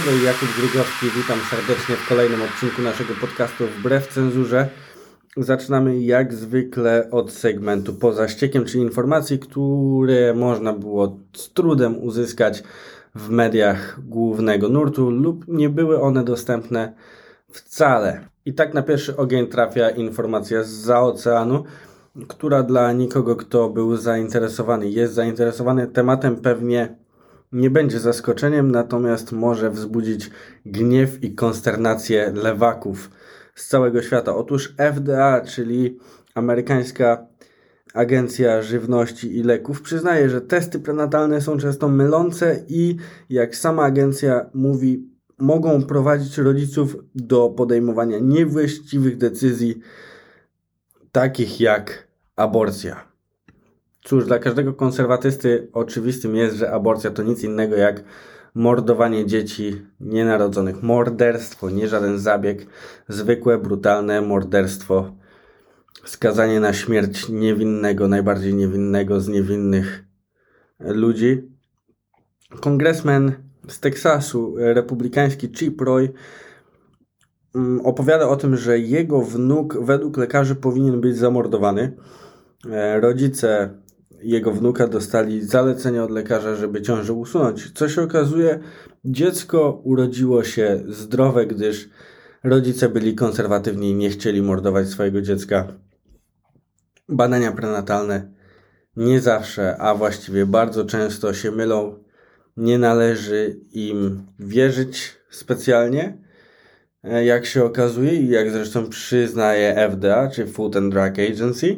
Dzień dobry, Jakub Grygowski. Witam serdecznie w kolejnym odcinku naszego podcastu Wbrew Cenzurze. Zaczynamy jak zwykle od segmentu poza ściekiem, czyli informacji, które można było z trudem uzyskać w mediach głównego nurtu lub nie były one dostępne wcale. I tak na pierwszy ogień trafia informacja z oceanu, która dla nikogo, kto był zainteresowany, jest zainteresowany tematem, pewnie nie będzie zaskoczeniem, natomiast może wzbudzić gniew i konsternację lewaków z całego świata. Otóż FDA, czyli amerykańska Agencja Żywności i Leków, przyznaje, że testy prenatalne są często mylące i, jak sama agencja mówi, mogą prowadzić rodziców do podejmowania niewłaściwych decyzji, takich jak aborcja. Cóż, dla każdego konserwatysty oczywistym jest, że aborcja to nic innego jak mordowanie dzieci nienarodzonych. Morderstwo, nie żaden zabieg, zwykłe, brutalne morderstwo. Skazanie na śmierć niewinnego, najbardziej niewinnego z niewinnych ludzi. Kongresmen z Teksasu, republikański Chip Roy, mm, opowiada o tym, że jego wnuk według lekarzy powinien być zamordowany. E, rodzice jego wnuka dostali zalecenie od lekarza, żeby ciążę usunąć. Co się okazuje, dziecko urodziło się zdrowe, gdyż rodzice byli konserwatywni i nie chcieli mordować swojego dziecka. Badania prenatalne nie zawsze, a właściwie bardzo często się mylą. Nie należy im wierzyć specjalnie, e, jak się okazuje i jak zresztą przyznaje FDA, czy Food and Drug Agency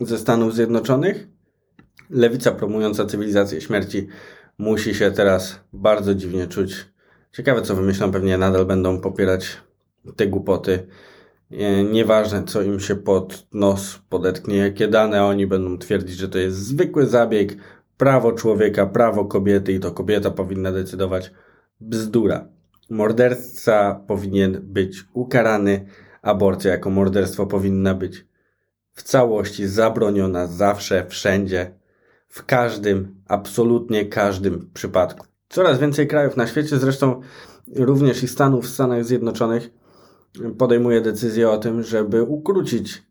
ze Stanów Zjednoczonych lewica promująca cywilizację śmierci musi się teraz bardzo dziwnie czuć. Ciekawe, co wymyślą, pewnie nadal będą popierać te głupoty. Nieważne, co im się pod nos podetknie, jakie dane oni będą twierdzić, że to jest zwykły zabieg, prawo człowieka, prawo kobiety i to kobieta powinna decydować. Bzdura. Morderca powinien być ukarany, aborcja jako morderstwo powinna być w całości zabroniona zawsze, wszędzie w każdym, absolutnie każdym przypadku. Coraz więcej krajów na świecie, zresztą również i Stanów w Stanach Zjednoczonych, podejmuje decyzję o tym, żeby ukrócić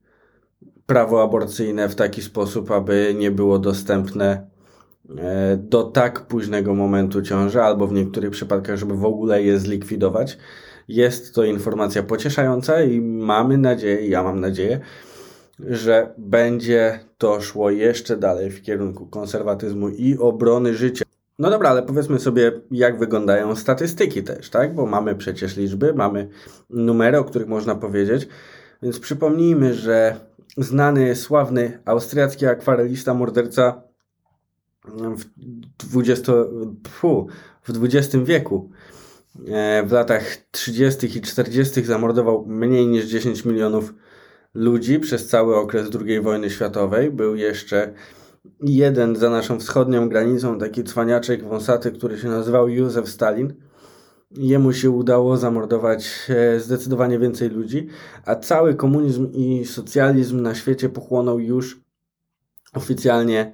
prawo aborcyjne w taki sposób, aby nie było dostępne e, do tak późnego momentu ciąży, albo w niektórych przypadkach, żeby w ogóle je zlikwidować. Jest to informacja pocieszająca i mamy nadzieję, ja mam nadzieję, że będzie to szło jeszcze dalej w kierunku konserwatyzmu i obrony życia. No dobra, ale powiedzmy sobie, jak wyglądają statystyki też, tak? Bo mamy przecież liczby, mamy numery, o których można powiedzieć. Więc przypomnijmy, że znany, sławny austriacki akwarelista, morderca w XX, pfu, w XX wieku, e, w latach 30. i 40. zamordował mniej niż 10 milionów ludzi przez cały okres II wojny światowej. Był jeszcze jeden za naszą wschodnią granicą, taki cwaniaczek wąsaty, który się nazywał Józef Stalin. Jemu się udało zamordować e, zdecydowanie więcej ludzi, a cały komunizm i socjalizm na świecie pochłonął już oficjalnie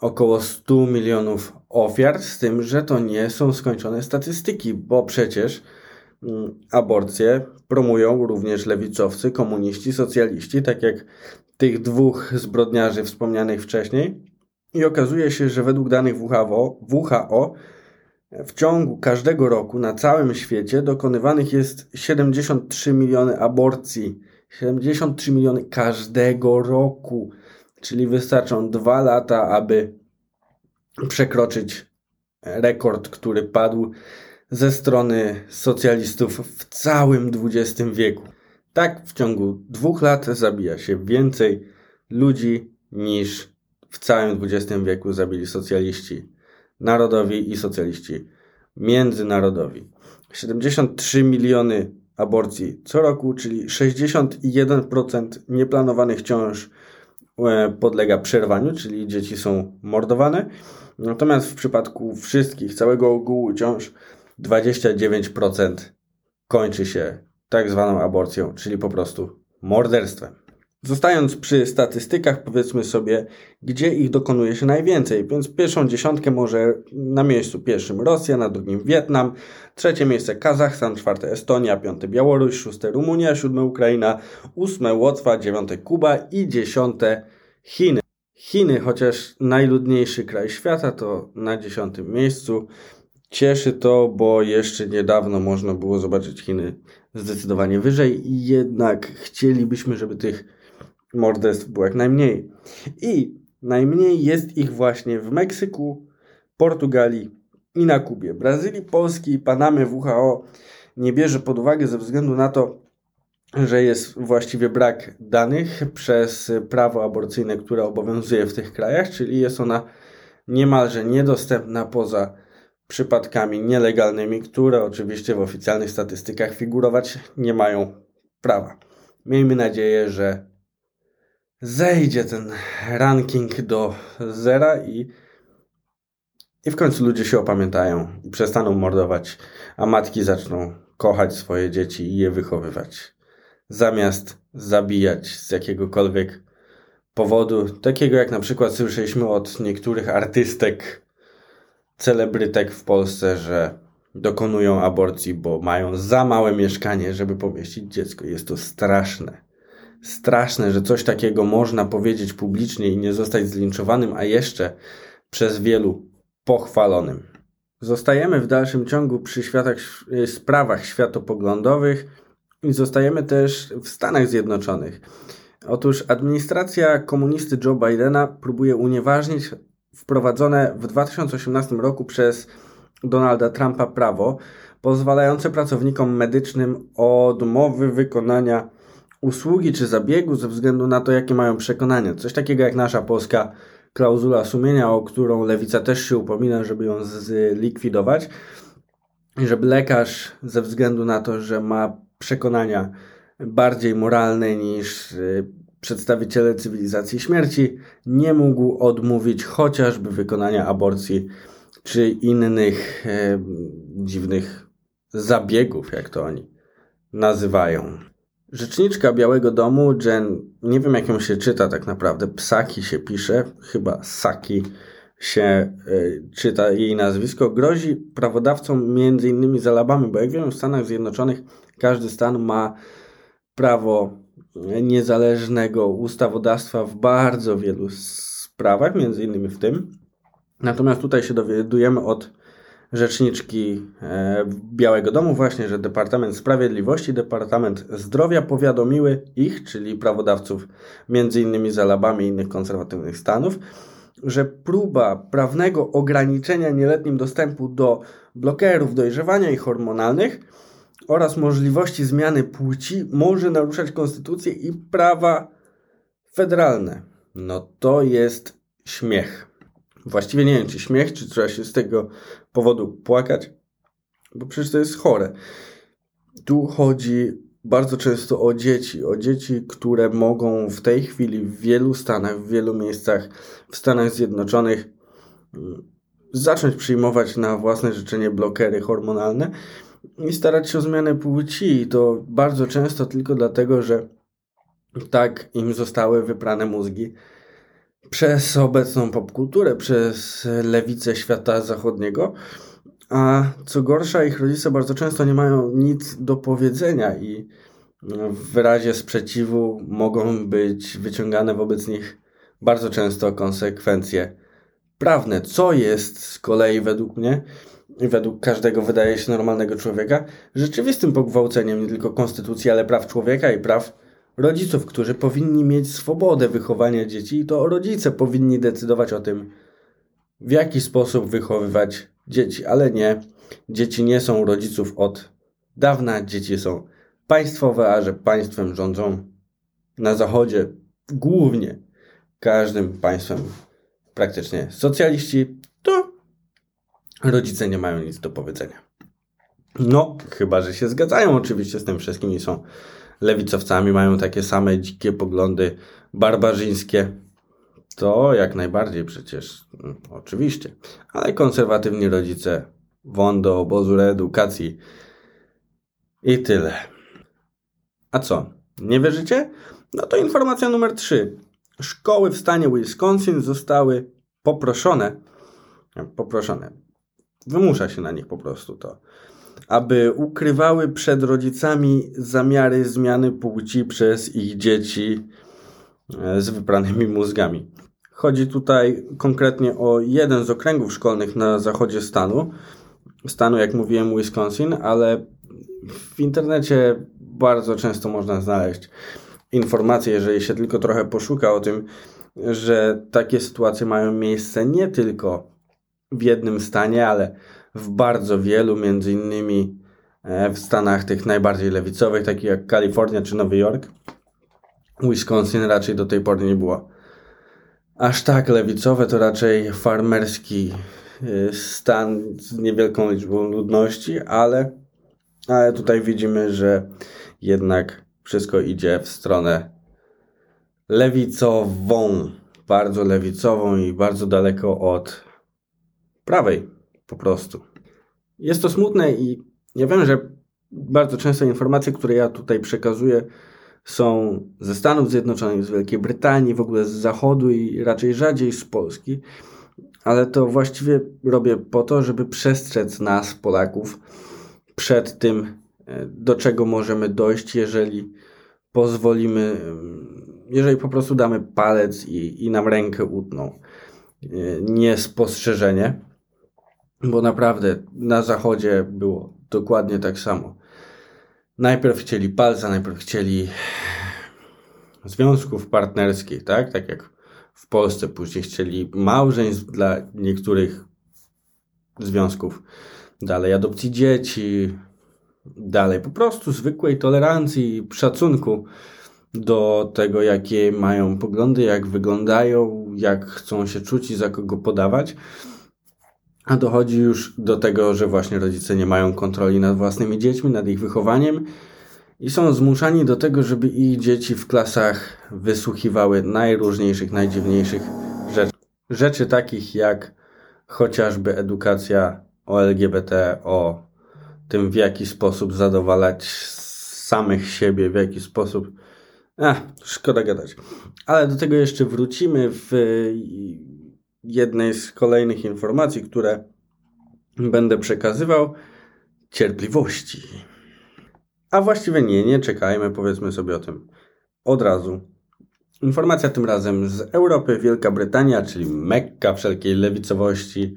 około 100 milionów ofiar, z tym, że to nie są skończone statystyki, bo przecież aborcję promują również lewicowcy, komuniści, socjaliści, tak jak tych dwóch zbrodniarzy wspomnianych wcześniej. I okazuje się, że według danych WHO, WHO w ciągu każdego roku na całym świecie dokonywanych jest 73 miliony aborcji. 73 miliony każdego roku. Czyli wystarczą dwa lata, aby przekroczyć rekord, który padł ze strony socjalistów w całym XX wieku. Tak w ciągu dwóch lat zabija się więcej ludzi niż w całym XX wieku zabili socjaliści narodowi i socjaliści międzynarodowi. 73 miliony aborcji co roku, czyli 61% nieplanowanych ciąż e, podlega przerwaniu, czyli dzieci są mordowane. Natomiast w przypadku wszystkich, całego ogółu ciąż, 29% kończy się tak zwaną aborcją, czyli po prostu morderstwem. Zostając przy statystykach, powiedzmy sobie, gdzie ich dokonuje się najwięcej. Więc pierwszą dziesiątkę może na miejscu pierwszym Rosja, na drugim Wietnam, trzecie miejsce Kazachstan, czwarte Estonia, piąte Białoruś, szóste Rumunia, siódme Ukraina, ósme Łotwa, dziewiąte Kuba i dziesiąte Chiny. Chiny, chociaż najludniejszy kraj świata, to na dziesiątym miejscu. Cieszy to, bo jeszcze niedawno można było zobaczyć Chiny zdecydowanie wyżej, jednak chcielibyśmy, żeby tych morderstw było jak najmniej. I najmniej jest ich właśnie w Meksyku, Portugalii i na Kubie. Brazylii, Polski i Panamy WHO nie bierze pod uwagę ze względu na to, że jest właściwie brak danych przez prawo aborcyjne, które obowiązuje w tych krajach, czyli jest ona niemalże niedostępna poza przypadkami nielegalnymi, które oczywiście w oficjalnych statystykach figurować nie mają prawa. Miejmy nadzieję, że zejdzie ten ranking do zera i, i w końcu ludzie się opamiętają i przestaną mordować, a matki zaczną kochać swoje dzieci i je wychowywać. Zamiast zabijać z jakiegokolwiek powodu, takiego jak na przykład słyszeliśmy od niektórych artystek, celebrytek w Polsce, że dokonują aborcji, bo mają za małe mieszkanie, żeby pomieścić dziecko. Jest to straszne straszne, że coś takiego można powiedzieć publicznie i nie zostać zlinczowanym, a jeszcze przez wielu pochwalonym. Zostajemy w dalszym ciągu przy światach, y, sprawach światopoglądowych i zostajemy też w Stanach Zjednoczonych. Otóż administracja komunisty Joe Bidena próbuje unieważnić wprowadzone w 2018 roku przez Donalda Trumpa prawo pozwalające pracownikom medycznym odmowy wykonania usługi czy zabiegu ze względu na to, jakie mają przekonania. Coś takiego jak nasza polska klauzula sumienia, o którą lewica też się upomina, żeby ją zlikwidować. Żeby lekarz ze względu na to, że ma przekonania bardziej moralne niż y, przedstawiciele cywilizacji śmierci, nie mógł odmówić chociażby wykonania aborcji czy innych e, dziwnych zabiegów, jak to oni nazywają. Rzeczniczka Białego Domu, Jen, nie wiem jak ją się czyta tak naprawdę, Psaki się pisze, chyba Saki się y, czyta jej nazwisko, grozi prawodawcom między innymi zalabami, bo jak wiemy w Stanach Zjednoczonych każdy stan ma prawo niezależnego ustawodawstwa w bardzo wielu sprawach, między innymi w tym. Natomiast tutaj się dowiadujemy od rzeczniczki e, Białego Domu właśnie, że Departament Sprawiedliwości, Departament Zdrowia powiadomiły ich, czyli prawodawców między innymi Alabamy i innych konserwatywnych stanów, że próba prawnego ograniczenia nieletnim dostępu do blokerów dojrzewania i hormonalnych oraz możliwości zmiany płci może naruszać konstytucję i prawa federalne. No to jest śmiech. Właściwie nie wiem, czy śmiech, czy trzeba się z tego powodu płakać, bo przecież to jest chore. Tu chodzi bardzo często o dzieci, o dzieci, które mogą w tej chwili w wielu stanach, w wielu miejscach w Stanach Zjednoczonych mm, zacząć przyjmować na własne życzenie blokery hormonalne i starać się o zmianę płci. I to bardzo często tylko dlatego, że tak im zostały wyprane mózgi przez obecną popkulturę, przez lewicę świata zachodniego. A co gorsza, ich rodzice bardzo często nie mają nic do powiedzenia i w razie sprzeciwu mogą być wyciągane wobec nich bardzo często konsekwencje prawne, co jest z kolei według mnie według każdego wydaje się normalnego człowieka rzeczywistym pogwałceniem nie tylko konstytucji, ale praw człowieka i praw rodziców, którzy powinni mieć swobodę wychowania dzieci, i to rodzice powinni decydować o tym, w jaki sposób wychowywać dzieci, ale nie. Dzieci nie są rodziców od dawna, dzieci są państwowe, a że państwem rządzą na zachodzie głównie każdym państwem praktycznie socjaliści, rodzice nie mają nic do powiedzenia. No, chyba, że się zgadzają oczywiście z tym wszystkim i są lewicowcami, mają takie same dzikie poglądy barbarzyńskie. To jak najbardziej przecież, mm, oczywiście. Ale konserwatywni rodzice won do obozu reedukacji i tyle. A co? Nie wierzycie? No to informacja numer 3. Szkoły w stanie Wisconsin zostały poproszone, poproszone, wymusza się na nich po prostu to, aby ukrywały przed rodzicami zamiary zmiany płci przez ich dzieci e, z wypranymi mózgami. Chodzi tutaj konkretnie o jeden z okręgów szkolnych na zachodzie stanu, stanu jak mówiłem Wisconsin, ale w internecie bardzo często można znaleźć informacje, jeżeli się tylko trochę poszuka o tym, że takie sytuacje mają miejsce nie tylko w jednym stanie, ale w bardzo wielu, między innymi e, w stanach tych najbardziej lewicowych, takich jak Kalifornia czy Nowy Jork. Wisconsin raczej do tej pory nie było aż tak lewicowe, to raczej farmerski e, stan z niewielką liczbą ludności, ale, ale tutaj widzimy, że jednak wszystko idzie w stronę lewicową, bardzo lewicową i bardzo daleko od prawej po prostu. Jest to smutne i ja wiem, że bardzo często informacje, które ja tutaj przekazuję, są ze Stanów Zjednoczonych, z Wielkiej Brytanii, w ogóle z Zachodu i raczej rzadziej z Polski, ale to właściwie robię po to, żeby przestrzec nas, Polaków, przed tym, e, do czego możemy dojść, jeżeli pozwolimy, jeżeli po prostu damy palec i, i nam rękę utną. E, nie spostrzeżenie, bo naprawdę na zachodzie było dokładnie tak samo. Najpierw chcieli palca, najpierw chcieli związków partnerskich, tak? Tak jak w Polsce, później chcieli małżeństw dla niektórych związków, dalej adopcji dzieci, dalej po prostu zwykłej tolerancji, szacunku do tego, jakie mają poglądy, jak wyglądają, jak chcą się czuć i za kogo podawać. A dochodzi już do tego, że właśnie rodzice nie mają kontroli nad własnymi dziećmi, nad ich wychowaniem i są zmuszani do tego, żeby ich dzieci w klasach wysłuchiwały najróżniejszych, najdziwniejszych rzeczy. Rzeczy takich jak chociażby edukacja o LGBT, o tym w jaki sposób zadowalać samych siebie, w jaki sposób. Ach, szkoda gadać. Ale do tego jeszcze wrócimy w jednej z kolejnych informacji, które będę przekazywał. Cierpliwości. A właściwie nie, nie czekajmy, powiedzmy sobie o tym od razu. Informacja tym razem z Europy, Wielka Brytania, czyli Mekka wszelkiej lewicowości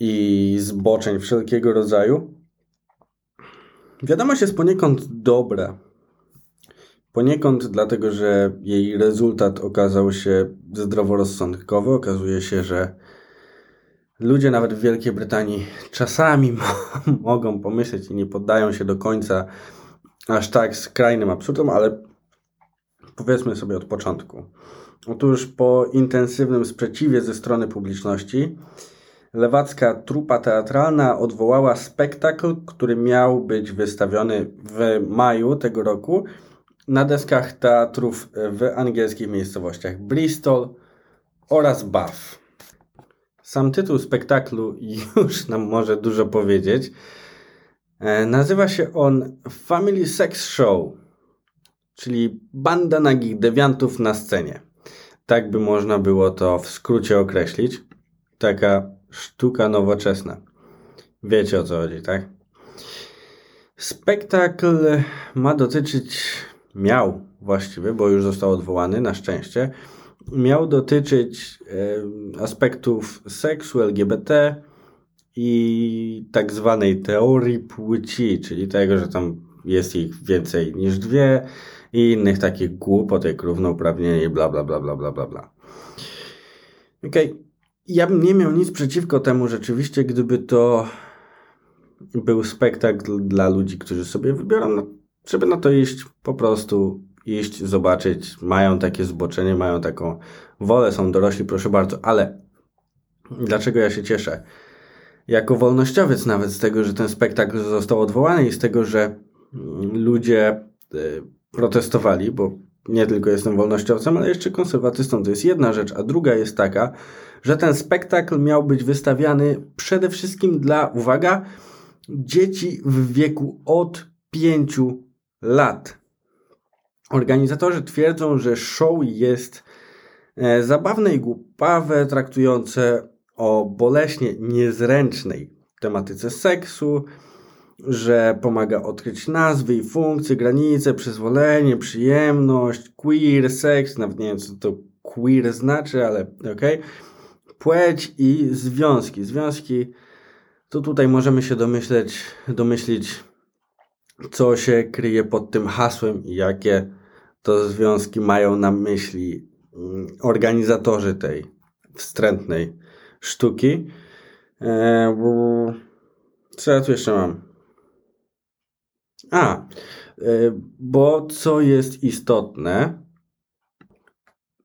i zboczeń wszelkiego rodzaju. Wiadomość jest poniekąd dobra. Poniekąd dlatego, że jej rezultat okazał się zdroworozsądkowy. Okazuje się, że ludzie nawet w Wielkiej Brytanii czasami mogą pomyśleć i nie poddają się do końca aż tak skrajnym absurdom, ale powiedzmy sobie od początku. Otóż po intensywnym sprzeciwie ze strony publiczności, lewacka trupa teatralna odwołała spektakl, który miał być wystawiony w maju tego roku na deskach teatrów w angielskich miejscowościach Bristol oraz Bath. Sam tytuł spektaklu już nam może dużo powiedzieć. E, nazywa się on Family Sex Show, czyli banda nagich dewiantów na scenie. Tak by można było to w skrócie określić. Taka sztuka nowoczesna. Wiecie o co chodzi, tak? Spektakl ma dotyczyć, miał właściwie, bo już został odwołany na szczęście, miał dotyczyć e, aspektów seksu, LGBT i tak zwanej teorii płci, czyli tego, że tam jest ich więcej niż dwie i innych takich głupot jak równouprawnienie i bla bla bla bla bla bla bla. Okej, okay. ja bym nie miał nic przeciwko temu rzeczywiście, gdyby to był spektakl dla ludzi, którzy sobie wybiorą, no, żeby na to iść po prostu iść, zobaczyć, mają takie zboczenie, mają taką wolę, są dorośli, proszę bardzo, ale dlaczego ja się cieszę? Jako wolnościowiec nawet z tego, że ten spektakl został odwołany i z tego, że ludzie e, protestowali, bo nie tylko jestem wolnościowcem, ale jeszcze konserwatystą. To jest jedna rzecz, a druga jest taka, że ten spektakl miał być wystawiany przede wszystkim dla, uwaga, dzieci w wieku od 5 lat. Organizatorzy twierdzą, że show jest e, zabawne i głupawe, traktujące o boleśnie niezręcznej tematyce seksu, że pomaga odkryć nazwy i funkcje, granice, przyzwolenie, przyjemność, queer, seks, nawet nie wiem co to queer znaczy, ale okej. Okay. Płeć i związki. Związki, to tutaj możemy się domyśleć, domyślić, co się kryje pod tym hasłem i jakie to związki mają na myśli mm, organizatorzy tej wstrętnej sztuki. Eee, co ja tu jeszcze mam? A, e, bo co jest istotne,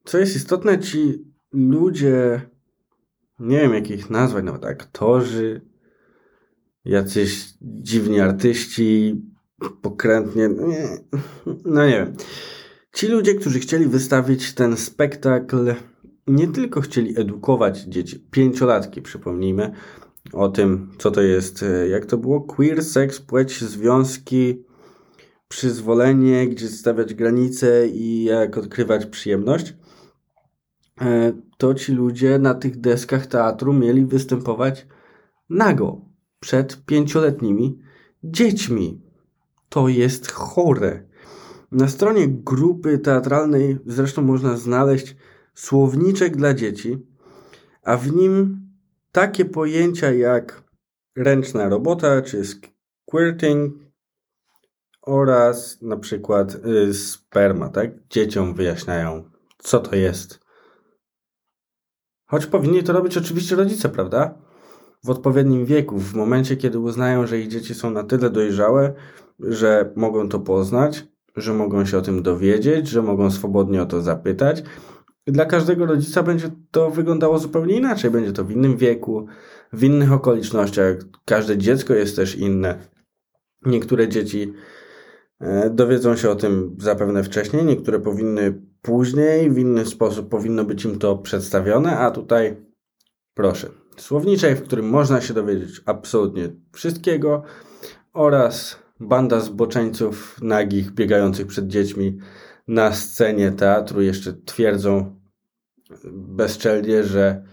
co jest istotne, ci ludzie, nie wiem jak ich nazwać, nawet aktorzy, jacyś dziwni artyści, pokrętnie, no nie, no nie wiem. Ci ludzie, którzy chcieli wystawić ten spektakl, nie tylko chcieli edukować dzieci, pięciolatki, przypomnijmy, o tym, co to jest, e, jak to było, queer, seks, płeć, związki, przyzwolenie, gdzie stawiać granice i jak odkrywać przyjemność, e, to ci ludzie na tych deskach teatru mieli występować nago przed pięcioletnimi dziećmi. To jest chore. Na stronie grupy teatralnej zresztą można znaleźć słowniczek dla dzieci, a w nim takie pojęcia jak ręczna robota czy squirting oraz na przykład y, sperma, tak? Dzieciom wyjaśniają, co to jest. Choć powinni to robić oczywiście rodzice, prawda? W odpowiednim wieku, w momencie, kiedy uznają, że ich dzieci są na tyle dojrzałe, że mogą to poznać, że mogą się o tym dowiedzieć, że mogą swobodnie o to zapytać dla każdego rodzica będzie to wyglądało zupełnie inaczej. Będzie to w innym wieku, w innych okolicznościach. Każde dziecko jest też inne. Niektóre dzieci e, dowiedzą się o tym zapewne wcześniej, niektóre powinny później, w inny sposób powinno być im to przedstawione, a tutaj proszę. Słowniczek, w którym można się dowiedzieć absolutnie wszystkiego oraz banda zboczeńców nagich biegających przed dziećmi na scenie teatru jeszcze twierdzą bezczelnie, że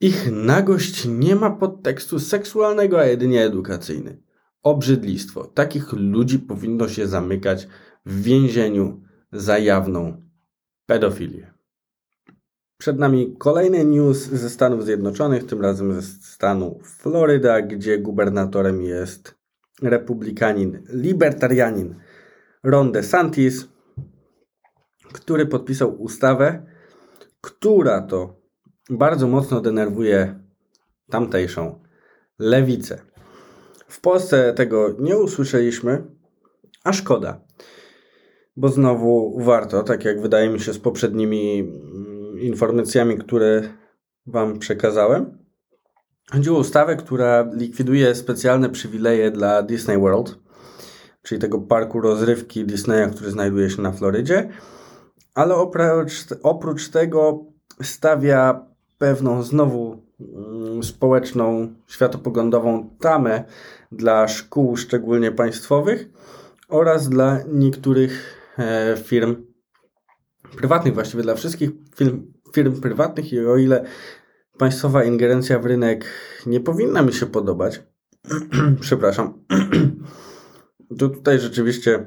ich nagość nie ma podtekstu seksualnego, a jedynie edukacyjny. Obrzydlistwo. Takich ludzi powinno się zamykać w więzieniu za jawną pedofilię. Przed nami kolejny news ze Stanów Zjednoczonych, tym razem ze stanu Floryda, gdzie gubernatorem jest republikanin, libertarianin Ron DeSantis który podpisał ustawę, która to bardzo mocno denerwuje tamtejszą lewicę. W Polsce tego nie usłyszeliśmy, a szkoda, bo znowu warto, tak jak wydaje mi się z poprzednimi informacjami, które Wam przekazałem. Chodzi o ustawę, która likwiduje specjalne przywileje dla Disney World, czyli tego parku rozrywki Disneya, który znajduje się na Florydzie ale oprócz, oprócz tego stawia pewną znowu mm, społeczną, światopoglądową tamę dla szkół, szczególnie państwowych oraz dla niektórych e, firm prywatnych, właściwie dla wszystkich firm, firm prywatnych i o ile państwowa ingerencja w rynek nie powinna mi się podobać, przepraszam, to tutaj rzeczywiście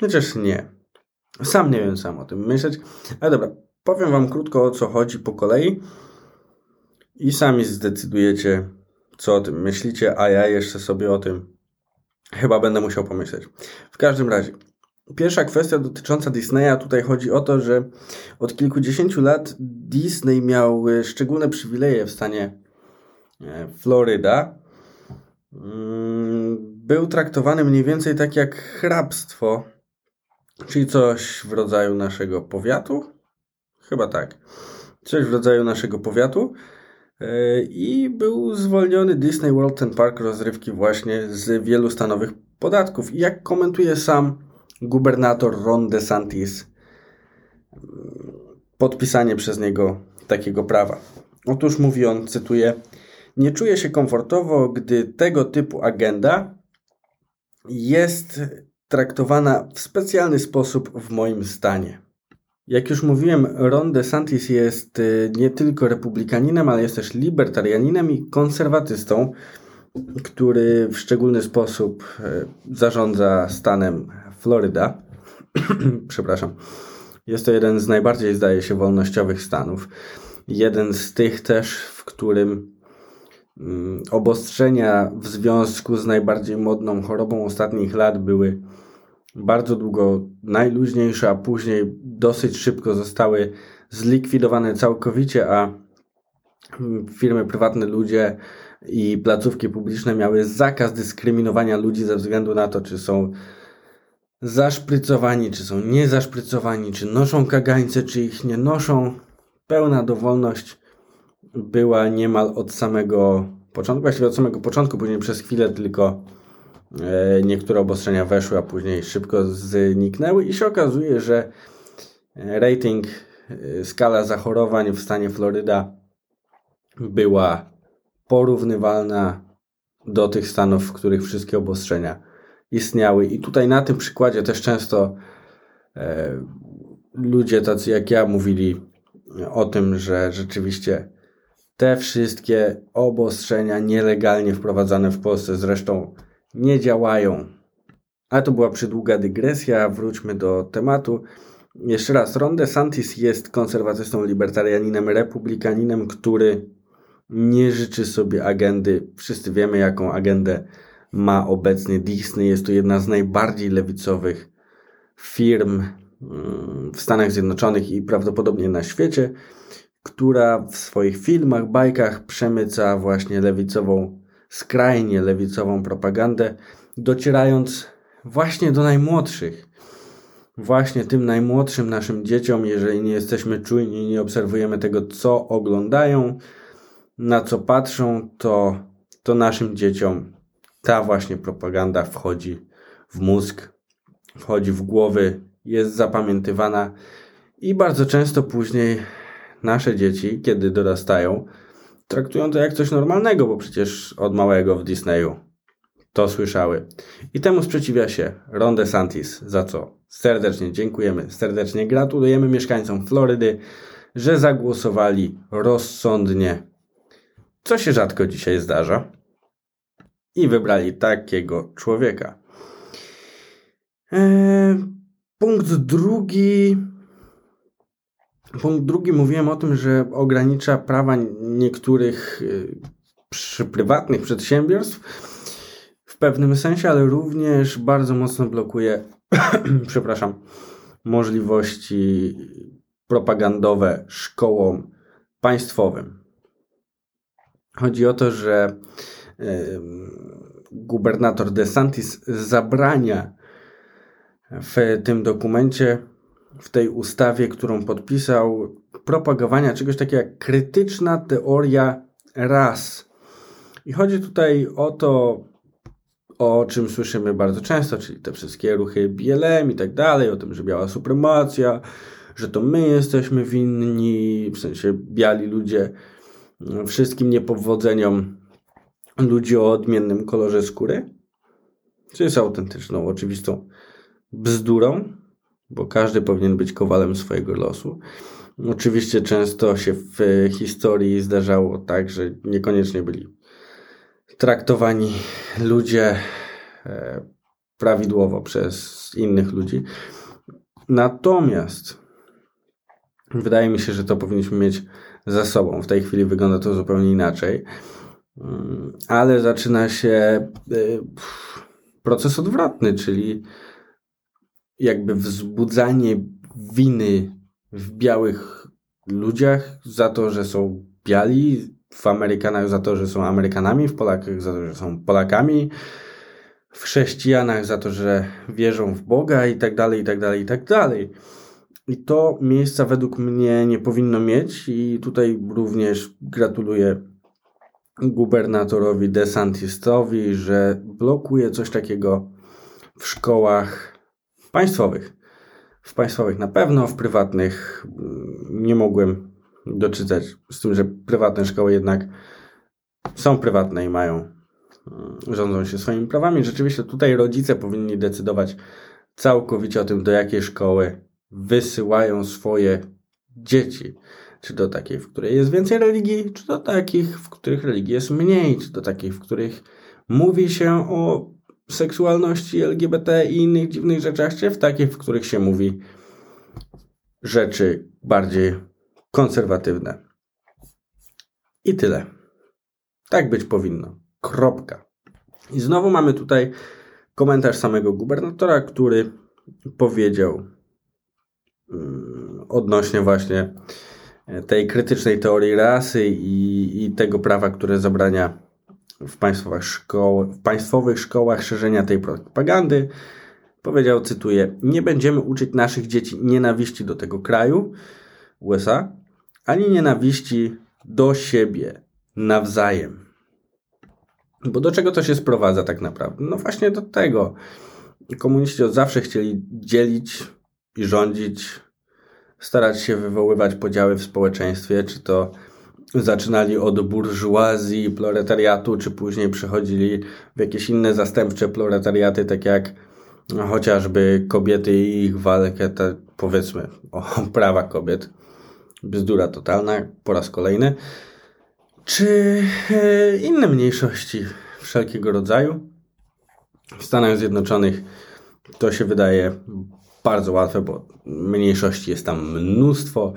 chociaż nie. Sam nie wiem sam o tym myśleć. Ale dobra, powiem Wam krótko o co chodzi po kolei i sami zdecydujecie, co o tym myślicie, a ja jeszcze sobie o tym chyba będę musiał pomyśleć. W każdym razie, pierwsza kwestia dotycząca Disneya, tutaj chodzi o to, że od kilkudziesięciu lat Disney miał szczególne przywileje w stanie e, Floryda. Mm, był traktowany mniej więcej tak jak hrabstwo Czyli coś w rodzaju naszego powiatu? Chyba tak. Coś w rodzaju naszego powiatu. E, I był zwolniony Disney World ten park rozrywki właśnie z wielu stanowych podatków. I jak komentuje sam gubernator Ron DeSantis, podpisanie przez niego takiego prawa. Otóż mówi on, cytuję, nie czuję się komfortowo, gdy tego typu agenda jest traktowana w specjalny sposób w moim stanie. Jak już mówiłem, Ron DeSantis jest y, nie tylko republikaninem, ale jest też libertarianinem i konserwatystą, który w szczególny sposób y, zarządza stanem Floryda. Przepraszam. Jest to jeden z najbardziej, zdaje się, wolnościowych stanów. Jeden z tych też, w którym mm, obostrzenia w związku z najbardziej modną chorobą ostatnich lat były bardzo długo najluźniejsze, a później dosyć szybko zostały zlikwidowane całkowicie, a mm, firmy prywatne, ludzie i placówki publiczne miały zakaz dyskryminowania ludzi ze względu na to, czy są zaszprycowani, czy są niezaszprycowani, czy noszą kagańce, czy ich nie noszą. Pełna dowolność była niemal od samego początku, właściwie od samego początku, później przez chwilę tylko e, niektóre obostrzenia weszły, a później szybko zniknęły i się okazuje, że rating, e, skala zachorowań w stanie Floryda była porównywalna do tych stanów, w których wszystkie obostrzenia istniały. I tutaj na tym przykładzie też często e, ludzie tacy jak ja mówili o tym, że rzeczywiście te wszystkie obostrzenia nielegalnie wprowadzane w Polsce zresztą nie działają. Ale to była przydługa dygresja, wróćmy do tematu. Jeszcze raz, Ron DeSantis jest konserwatystą, libertarianinem, republikaninem, który nie życzy sobie agendy. Wszyscy wiemy, jaką agendę ma obecnie Disney. Jest to jedna z najbardziej lewicowych firm mm, w Stanach Zjednoczonych i prawdopodobnie na świecie, która w swoich filmach, bajkach przemyca właśnie lewicową, skrajnie lewicową propagandę, docierając właśnie do najmłodszych. Właśnie tym najmłodszym naszym dzieciom, jeżeli nie jesteśmy czujni, nie obserwujemy tego, co oglądają, na co patrzą, to, to naszym dzieciom ta właśnie propaganda wchodzi w mózg, wchodzi w głowy, jest zapamiętywana i bardzo często później nasze dzieci, kiedy dorastają, traktują to jak coś normalnego, bo przecież od małego w Disneyu to słyszały. I temu sprzeciwia się Ron DeSantis, za co serdecznie dziękujemy, serdecznie gratulujemy mieszkańcom Florydy, że zagłosowali rozsądnie, co się rzadko dzisiaj zdarza i wybrali takiego człowieka. Eee, punkt drugi. Punkt drugi mówiłem o tym, że ogranicza prawa niektórych e, przy prywatnych przedsiębiorstw w pewnym sensie, ale również bardzo mocno blokuje, przepraszam, możliwości propagandowe szkołom państwowym. Chodzi o to, że gubernator DeSantis zabrania w tym dokumencie, w tej ustawie, którą podpisał, propagowania czegoś takiego jak krytyczna teoria ras. I chodzi tutaj o to, o czym słyszymy bardzo często, czyli te wszystkie ruchy BLM i tak dalej, o tym, że biała supremacja, że to my jesteśmy winni, w sensie biali ludzie, wszystkim niepowodzeniom ludzi o odmiennym kolorze skóry, co jest autentyczną, oczywistą bzdurą, bo każdy powinien być kowalem swojego losu. Oczywiście często się w historii zdarzało tak, że niekoniecznie byli traktowani ludzie e, prawidłowo przez innych ludzi. Natomiast wydaje mi się, że to powinniśmy mieć za sobą. W tej chwili wygląda to zupełnie inaczej. Mm, ale zaczyna się y, proces odwrotny, czyli jakby wzbudzanie winy w białych ludziach za to, że są biali, w Amerykanach za to, że są Amerykanami, w Polakach za to, że są Polakami, w chrześcijanach za to, że wierzą w Boga i tak dalej, i tak dalej, i tak dalej. I to miejsca według mnie nie powinno mieć i tutaj również gratuluję gubernatorowi DeSantisowi, że blokuje coś takiego w szkołach państwowych. W państwowych na pewno, w prywatnych mm, nie mogłem doczytać, z tym, że prywatne szkoły jednak są prywatne i mają mm, rządzą się swoimi prawami. Rzeczywiście tutaj rodzice powinni decydować całkowicie o tym, do jakiej szkoły wysyłają swoje dzieci. Czy do takiej, w której jest więcej religii, czy do takich, w których religii jest mniej, czy do takich, w których mówi się o seksualności LGBT i innych dziwnych rzeczach, czy w takich, w których się mówi rzeczy bardziej konserwatywne. I tyle. Tak być powinno. Kropka. I znowu mamy tutaj komentarz samego gubernatora, który powiedział mm, odnośnie właśnie tej krytycznej teorii rasy i, i tego prawa, które zabrania w państwowych, szkoł, w państwowych szkołach szerzenia tej propagandy. Powiedział, cytuję: Nie będziemy uczyć naszych dzieci nienawiści do tego kraju, USA, ani nienawiści do siebie nawzajem. Bo do czego to się sprowadza tak naprawdę? No właśnie do tego. Komuniści od zawsze chcieli dzielić i rządzić, starać się wywoływać podziały w społeczeństwie, czy to zaczynali od burżuazji, proletariatu, czy później przechodzili w jakieś inne zastępcze proletariaty, tak jak chociażby kobiety i ich walkę, te, powiedzmy, o prawa kobiet. Bzdura totalna, po raz kolejny. Czy e, inne mniejszości wszelkiego rodzaju. W Stanach Zjednoczonych to się wydaje bardzo łatwe, bo mniejszości jest tam mnóstwo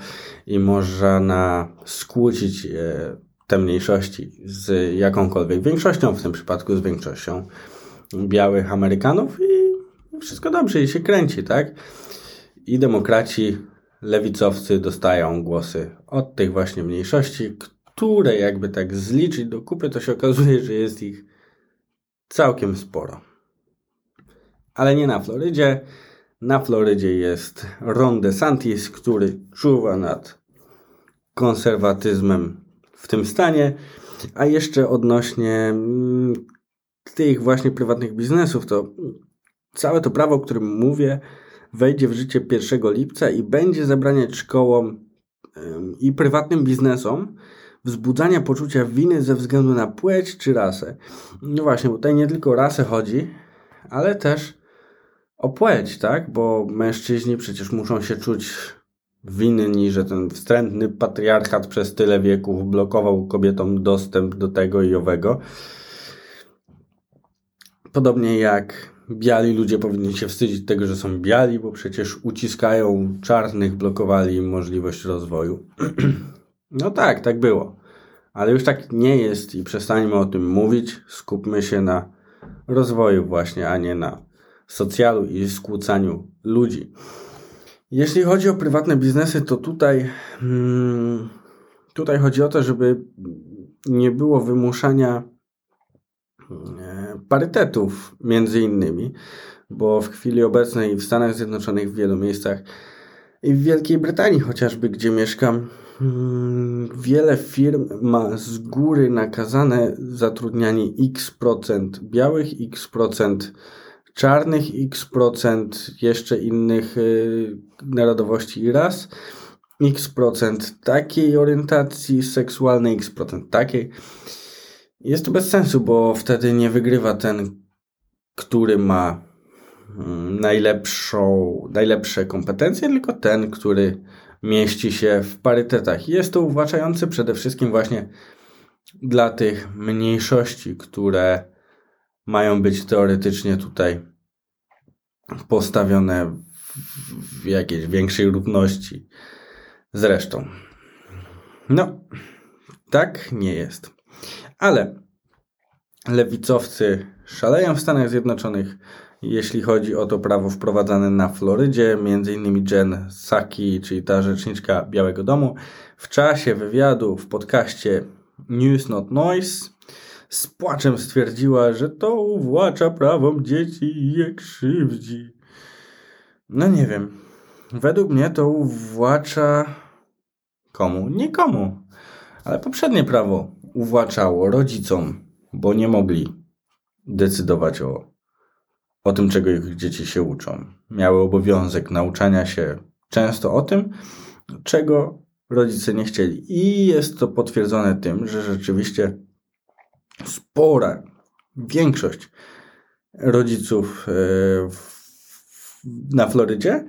i można skłócić e, te mniejszości z jakąkolwiek większością, w tym przypadku z większością białych Amerykanów i wszystko dobrze i się kręci, tak? I demokraci, lewicowcy dostają głosy od tych właśnie mniejszości, które jakby tak zliczyć do kupy, to się okazuje, że jest ich całkiem sporo. Ale nie na Florydzie, na Florydzie jest Ron DeSantis, który czuwa nad konserwatyzmem w tym stanie. A jeszcze odnośnie mm, tych właśnie prywatnych biznesów, to całe to prawo, o którym mówię, wejdzie w życie 1 lipca i będzie zabraniać szkołom i prywatnym biznesom wzbudzania poczucia winy ze względu na płeć czy rasę. No właśnie, tutaj nie tylko o rasę chodzi, ale też o płeć, tak? Bo mężczyźni przecież muszą się czuć winni, że ten wstrętny patriarchat przez tyle wieków blokował kobietom dostęp do tego i owego. Podobnie jak biali ludzie powinni się wstydzić tego, że są biali, bo przecież uciskają czarnych, blokowali im możliwość rozwoju. no tak, tak było. Ale już tak nie jest i przestańmy o tym mówić. Skupmy się na rozwoju właśnie, a nie na socjalu i skłócaniu ludzi. Jeśli chodzi o prywatne biznesy, to tutaj, hmm, tutaj chodzi o to, żeby nie było wymuszania e, parytetów między innymi, bo w chwili obecnej w Stanach Zjednoczonych w wielu miejscach i w Wielkiej Brytanii chociażby, gdzie mieszkam, hmm, wiele firm ma z góry nakazane zatrudnianie x procent białych, x procent czarnych, x procent jeszcze innych y, narodowości i ras, x procent takiej orientacji seksualnej, x procent takiej. Jest to bez sensu, bo wtedy nie wygrywa ten, który ma mm, najlepszą, najlepsze kompetencje, tylko ten, który mieści się w parytetach. Jest to uwłaczające przede wszystkim właśnie dla tych mniejszości, które mają być teoretycznie tutaj postawione w jakiejś większej równości z resztą. No, tak nie jest. Ale lewicowcy szaleją w Stanach Zjednoczonych, jeśli chodzi o to prawo wprowadzane na Florydzie, między innymi Jen Psaki, czyli ta rzeczniczka Białego Domu, w czasie wywiadu w podcaście News Not Noise z płaczem stwierdziła, że to uwłacza prawom dzieci i je krzywdzi. No nie wiem. Według mnie to uwłacza komu? Nikomu. Ale poprzednie prawo uwłaczało rodzicom, bo nie mogli decydować o, o tym, czego ich dzieci się uczą. Miały obowiązek nauczania się często o tym, czego rodzice nie chcieli. I jest to potwierdzone tym, że rzeczywiście spora, większość rodziców e, na Florydzie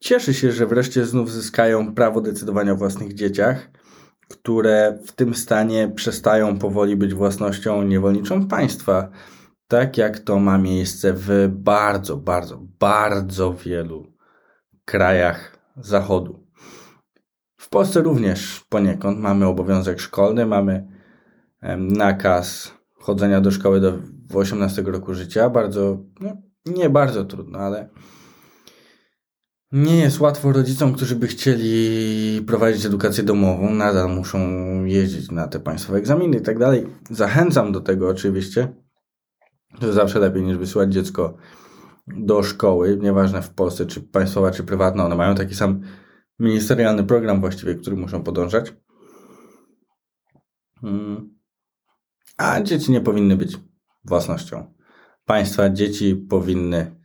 cieszy się, że wreszcie znów zyskają prawo decydowania o własnych dzieciach, które w tym stanie przestają powoli być własnością niewolniczą państwa, tak jak to ma miejsce w bardzo, bardzo, bardzo wielu krajach Zachodu. W Polsce również poniekąd mamy obowiązek szkolny, mamy nakaz chodzenia do szkoły do 18 roku życia. Bardzo, no, nie bardzo trudno, ale nie jest łatwo rodzicom, którzy by chcieli prowadzić edukację domową, nadal muszą jeździć na te państwowe egzaminy i tak dalej. Zachęcam do tego oczywiście. To zawsze lepiej niż wysyłać dziecko do szkoły, nieważne w Polsce, czy państwowa, czy prywatna, one mają taki sam ministerialny program właściwie, który muszą podążać. Hmm. A dzieci nie powinny być własnością państwa. Dzieci powinny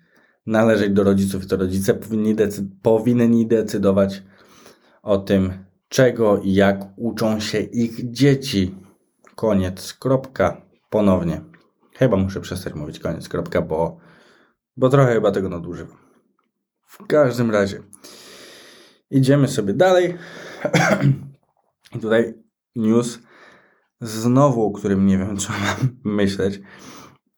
należeć do rodziców i to rodzice powinni, decy- powinni decydować o tym, czego i jak uczą się ich dzieci. Koniec, kropka. Ponownie. Chyba muszę przestać mówić koniec, kropka, bo, bo trochę chyba tego nadużywam. W każdym razie idziemy sobie dalej. I tutaj news znowu, którym nie wiem, co mam myśleć,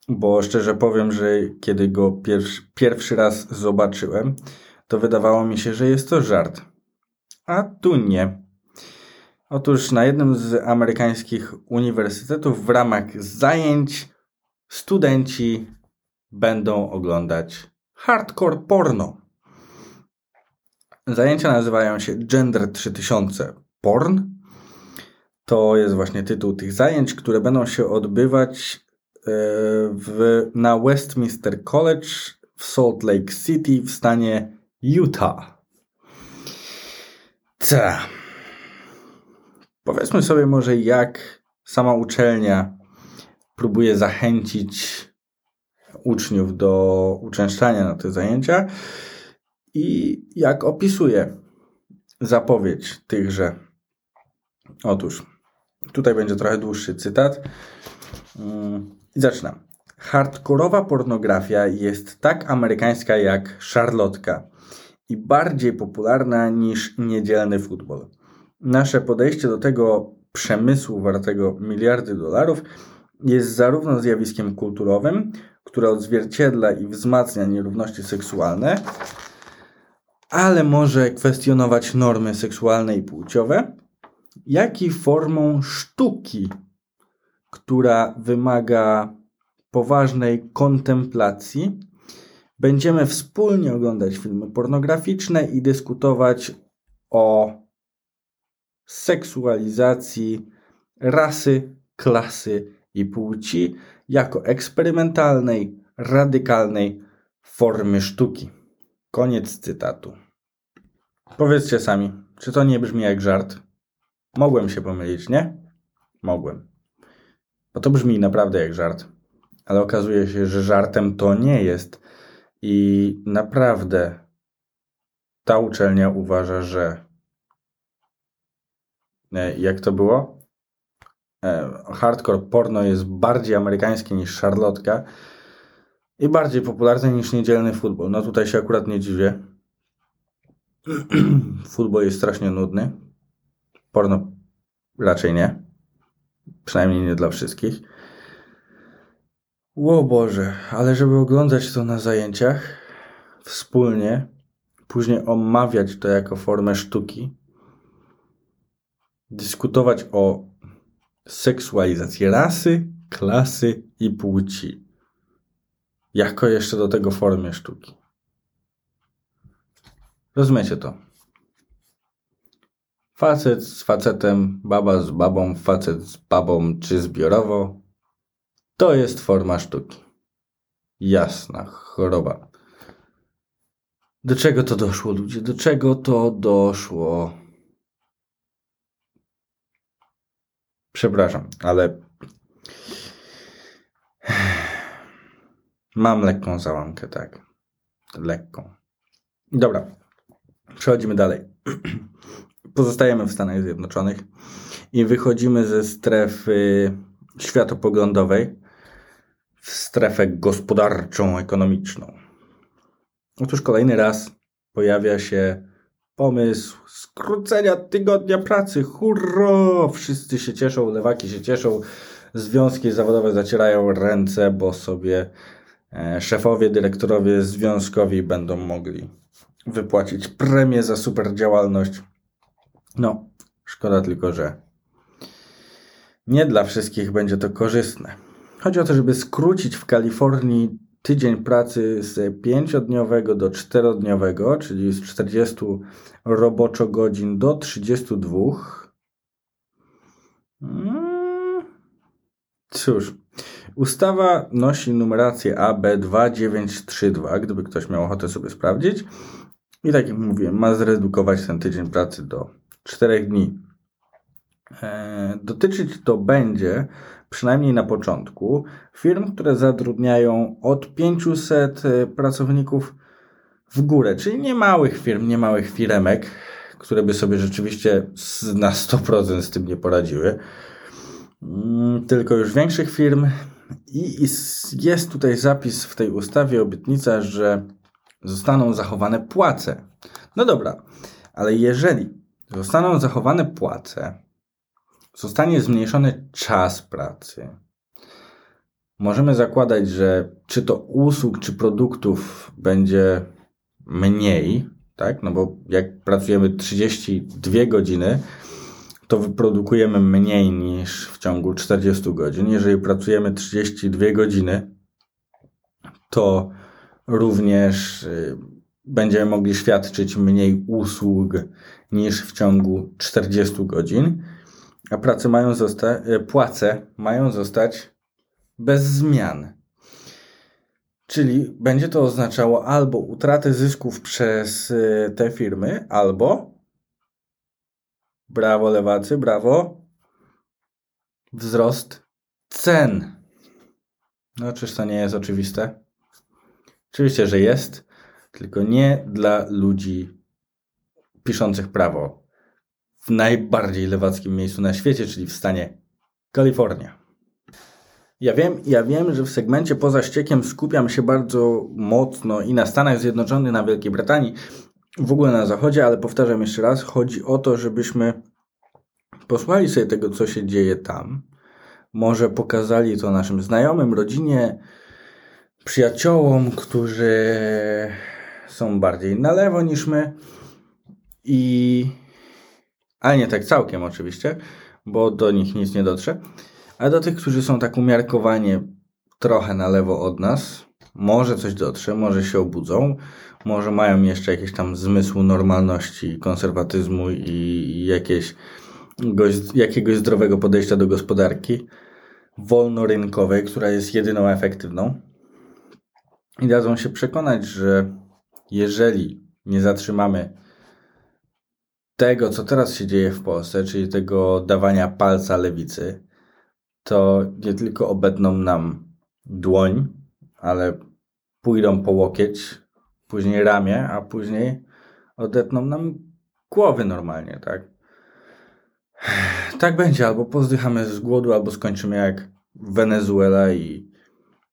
bo szczerze powiem, że kiedy go pierwszy, pierwszy raz zobaczyłem, to wydawało mi się, że jest to żart. A tu nie. Otóż na jednym z amerykańskich uniwersytetów w ramach zajęć studenci będą oglądać hardcore porno. Zajęcia nazywają się Gender 3000 Porn. To jest właśnie tytuł tych zajęć, które będą się odbywać e, w, na Westminster College w Salt Lake City w stanie Utah. Ta. Powiedzmy sobie może, jak sama uczelnia próbuje zachęcić uczniów do uczęszczania na te zajęcia i jak opisuje zapowiedź tychże. Otóż, tutaj będzie trochę dłuższy cytat. Mm, I zaczynam. Hardkorowa pornografia jest tak amerykańska jak szarlotka i bardziej popularna niż niedzielny futbol. Nasze podejście do tego przemysłu wartego miliardy dolarów jest zarówno zjawiskiem kulturowym, które odzwierciedla i wzmacnia nierówności seksualne, ale może kwestionować normy seksualne i płciowe, jak i formą sztuki, która wymaga poważnej kontemplacji. Będziemy wspólnie oglądać filmy pornograficzne i dyskutować o seksualizacji rasy, klasy i płci jako eksperymentalnej, radykalnej formy sztuki. Koniec cytatu. Powiedzcie sami, czy to nie brzmi jak żart? Mogłem się pomylić, nie? Mogłem. Bo to brzmi naprawdę jak żart. Ale okazuje się, że żartem to nie jest. I naprawdę ta uczelnia uważa, że. E, jak to było? E, hardcore porno jest bardziej amerykańskie niż szarlotka i bardziej popularne niż niedzielny futbol. No tutaj się akurat nie dziwię. futbol jest strasznie nudny. Porno raczej nie. Przynajmniej nie dla wszystkich. O Boże, ale żeby oglądać to na zajęciach wspólnie, później omawiać to jako formę sztuki, dyskutować o seksualizacji rasy, klasy i płci. Jako jeszcze do tego formie sztuki. Rozumiecie to? Facet z facetem, baba z babą, facet z babą czy zbiorowo. To jest forma sztuki. Jasna choroba. Do czego to doszło, ludzie? Do czego to doszło? Przepraszam, ale mam lekką załamkę, tak. Lekką. Dobra, przechodzimy dalej. Pozostajemy w Stanach Zjednoczonych i wychodzimy ze strefy światopoglądowej w strefę gospodarczą, ekonomiczną. Otóż kolejny raz pojawia się pomysł skrócenia tygodnia pracy. Hurra! Wszyscy się cieszą, lewaki się cieszą, związki zawodowe zacierają ręce, bo sobie e, szefowie, dyrektorowie związkowi będą mogli wypłacić premię za super działalność. No, szkoda tylko, że nie dla wszystkich będzie to korzystne. Chodzi o to, żeby skrócić w Kalifornii tydzień pracy z pięciodniowego do czterodniowego, czyli z 40 roboczo godzin do 32. Mm. Cóż, ustawa nosi numerację AB2932, gdyby ktoś miał ochotę sobie sprawdzić. I tak jak mówiłem, ma zredukować ten tydzień pracy do 4 dni. E, dotyczyć to będzie przynajmniej na początku, firm, które zatrudniają od 500 e, pracowników w górę, czyli nie małych firm, nie małych firemek, które by sobie rzeczywiście na 100% z tym nie poradziły, mm, tylko już większych firm. I jest tutaj zapis w tej ustawie, obietnica, że zostaną zachowane płace. No dobra, ale jeżeli zostaną zachowane płace, zostanie zmniejszony czas pracy. Możemy zakładać, że czy to usług, czy produktów będzie mniej, tak? No bo jak pracujemy 32 godziny, to wyprodukujemy mniej niż w ciągu 40 godzin. Jeżeli pracujemy 32 godziny, to również y, będziemy mogli świadczyć mniej usług niż w ciągu 40 godzin a prace mają zostać, e, płace mają zostać bez zmian. Czyli będzie to oznaczało albo utratę zysków przez e, te firmy, albo brawo lewacy, brawo wzrost cen. No, czyż to nie jest oczywiste? Oczywiście, że jest, tylko nie dla ludzi piszących prawo w najbardziej lewackim miejscu na świecie, czyli w stanie Kalifornia. Ja wiem, ja wiem, że w segmencie poza ściekiem skupiam się bardzo mocno i na Stanach Zjednoczonych, na Wielkiej Brytanii, w ogóle na Zachodzie, ale powtarzam jeszcze raz, chodzi o to, żebyśmy posłuchali sobie tego, co się dzieje tam. Może pokazali to naszym znajomym, rodzinie, przyjaciołom, którzy są bardziej na lewo niż my. I ale nie tak całkiem oczywiście, bo do nich nic nie dotrze. A do tych, którzy są tak umiarkowanie trochę na lewo od nas, może coś dotrze, może się obudzą, może mają jeszcze jakiś tam zmysł normalności, konserwatyzmu i jakieś, jakiegoś zdrowego podejścia do gospodarki wolnorynkowej, która jest jedyną efektywną. I dadzą się przekonać, że jeżeli nie zatrzymamy tego, co teraz się dzieje w Polsce, czyli tego dawania palca lewicy, to nie tylko obetną nam dłoń, ale pójdą po łokieć, później ramię, a później odetną nam głowy normalnie, tak? Tak będzie, albo pozdychamy z głodu, albo skończymy jak Wenezuela i,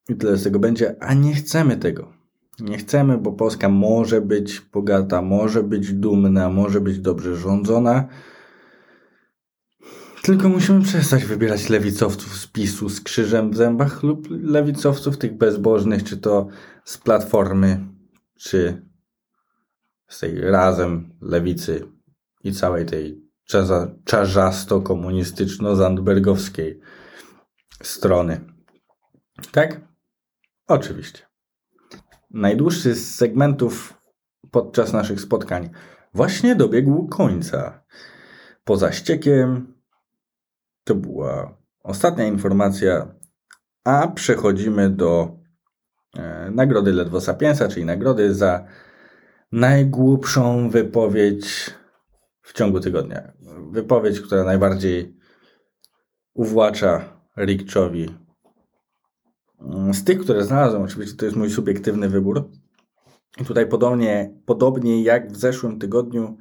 i tyle z tego będzie, a nie chcemy tego. Nie chcemy, bo Polska może być bogata, może być dumna, może być dobrze rządzona. Tylko musimy przestać wybierać lewicowców z PiSu z krzyżem w zębach lub lewicowców tych bezbożnych, czy to z Platformy, czy z tej razem lewicy i całej tej czarzasto-komunistyczno-zandbergowskiej strony. Tak? Oczywiście najdłuższy z segmentów podczas naszych spotkań właśnie dobiegł końca. Poza ściekiem to była ostatnia informacja, a przechodzimy do e, nagrody Ledwo Sapiensa, czyli nagrody za najgłupszą wypowiedź w ciągu tygodnia. Wypowiedź, która najbardziej uwłacza Rickczowi Mm, z tych, które znalazłem, oczywiście to jest mój subiektywny wybór. I tutaj podobnie, podobnie jak w zeszłym tygodniu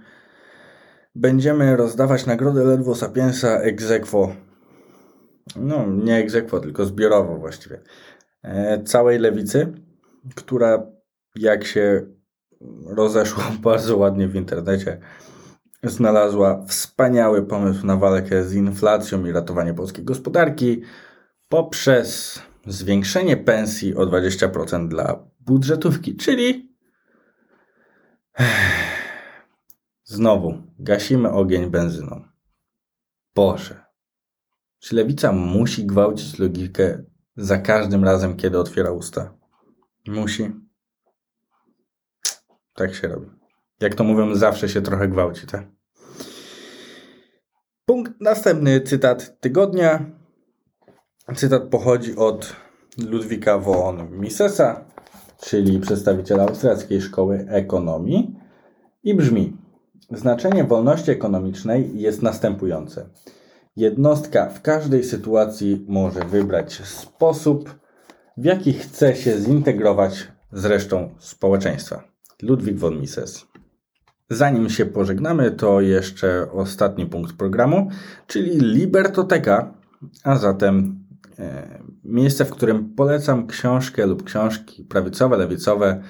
będziemy rozdawać nagrodę Ledwo Sapiensa ex No, nie ex tylko zbiorowo właściwie. e, całej lewicy, która jak się rozeszło bardzo ładnie w internecie, znalazła wspaniały pomysł na walkę z inflacją i ratowanie polskiej gospodarki poprzez zwiększenie pensji o 20% dla budżetówki, czyli znowu gasimy ogień benzyną. Boże. Czy lewica musi gwałcić logikę za każdym razem, kiedy otwiera usta? Musi. Tak się robi. Jak to mówią, zawsze się trochę gwałci, tak? Punkt następny, cytat tygodnia. Cytat pochodzi od Ludwika von Misesa, czyli przedstawiciela austriackiej szkoły ekonomii i brzmi: Znaczenie wolności ekonomicznej jest następujące. Jednostka w każdej sytuacji może wybrać sposób, w jaki chce się zintegrować z resztą społeczeństwa. Ludwik von Mises. Zanim się pożegnamy, to jeszcze ostatni punkt programu, czyli Libertoteka, a zatem miejsce, w którym polecam książkę lub książki prawicowe, lewicowe,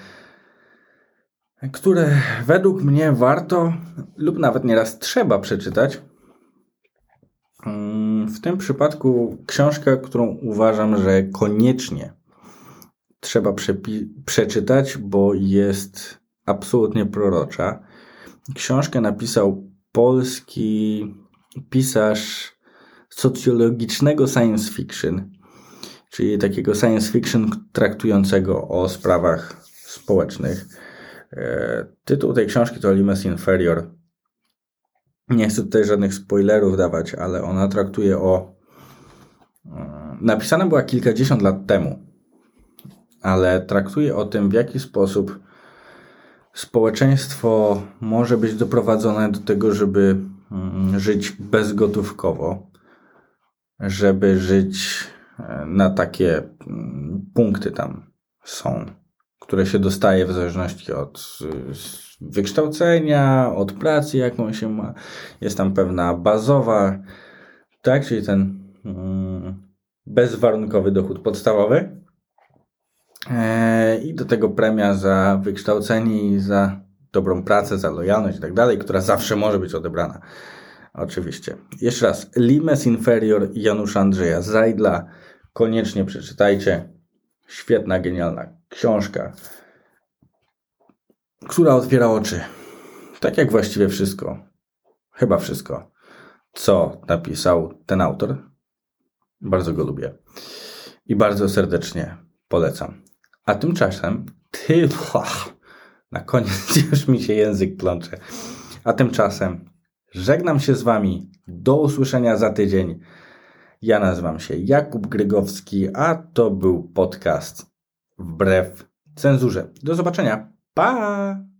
które według mnie warto lub nawet nieraz trzeba przeczytać. Mm, w tym przypadku książka, którą uważam, że koniecznie trzeba przeczytać, bo jest absolutnie prorocza. Książkę napisał polski pisarz socjologicznego science fiction, czyli takiego science fiction traktującego o sprawach społecznych. E, tytuł tej książki to Limes Inferior. Nie chcę tutaj żadnych spoilerów dawać, ale ona traktuje o. E, napisana była kilkadziesiąt lat temu, ale traktuje o tym, w jaki sposób społeczeństwo może być doprowadzone do tego, żeby mm, żyć bezgotówkowo, żeby żyć e, na takie mm, punkty tam są, które się dostaje w zależności od wykształcenia, od pracy, jaką się ma. Jest tam pewna bazowa, tak, czyli ten mm, bezwarunkowy dochód podstawowy. E, I do tego premia za wykształcenie i za dobrą pracę, za lojalność i tak dalej, która zawsze może być odebrana. Oczywiście. Jeszcze raz. Limes Inferior Janusza Andrzeja Zajdla. Koniecznie przeczytajcie. Świetna, genialna książka, która otwiera oczy. Tak jak właściwie wszystko. Chyba wszystko, co napisał ten autor. Bardzo go lubię. I bardzo serdecznie polecam. A tymczasem ty. Na koniec już mi się język plącze. A tymczasem żegnam się z wami. Do usłyszenia za tydzień. Ja nazywam się Jakub Grygowski, a to był podcast Wbrew Cenzurze. Do zobaczenia. Pa!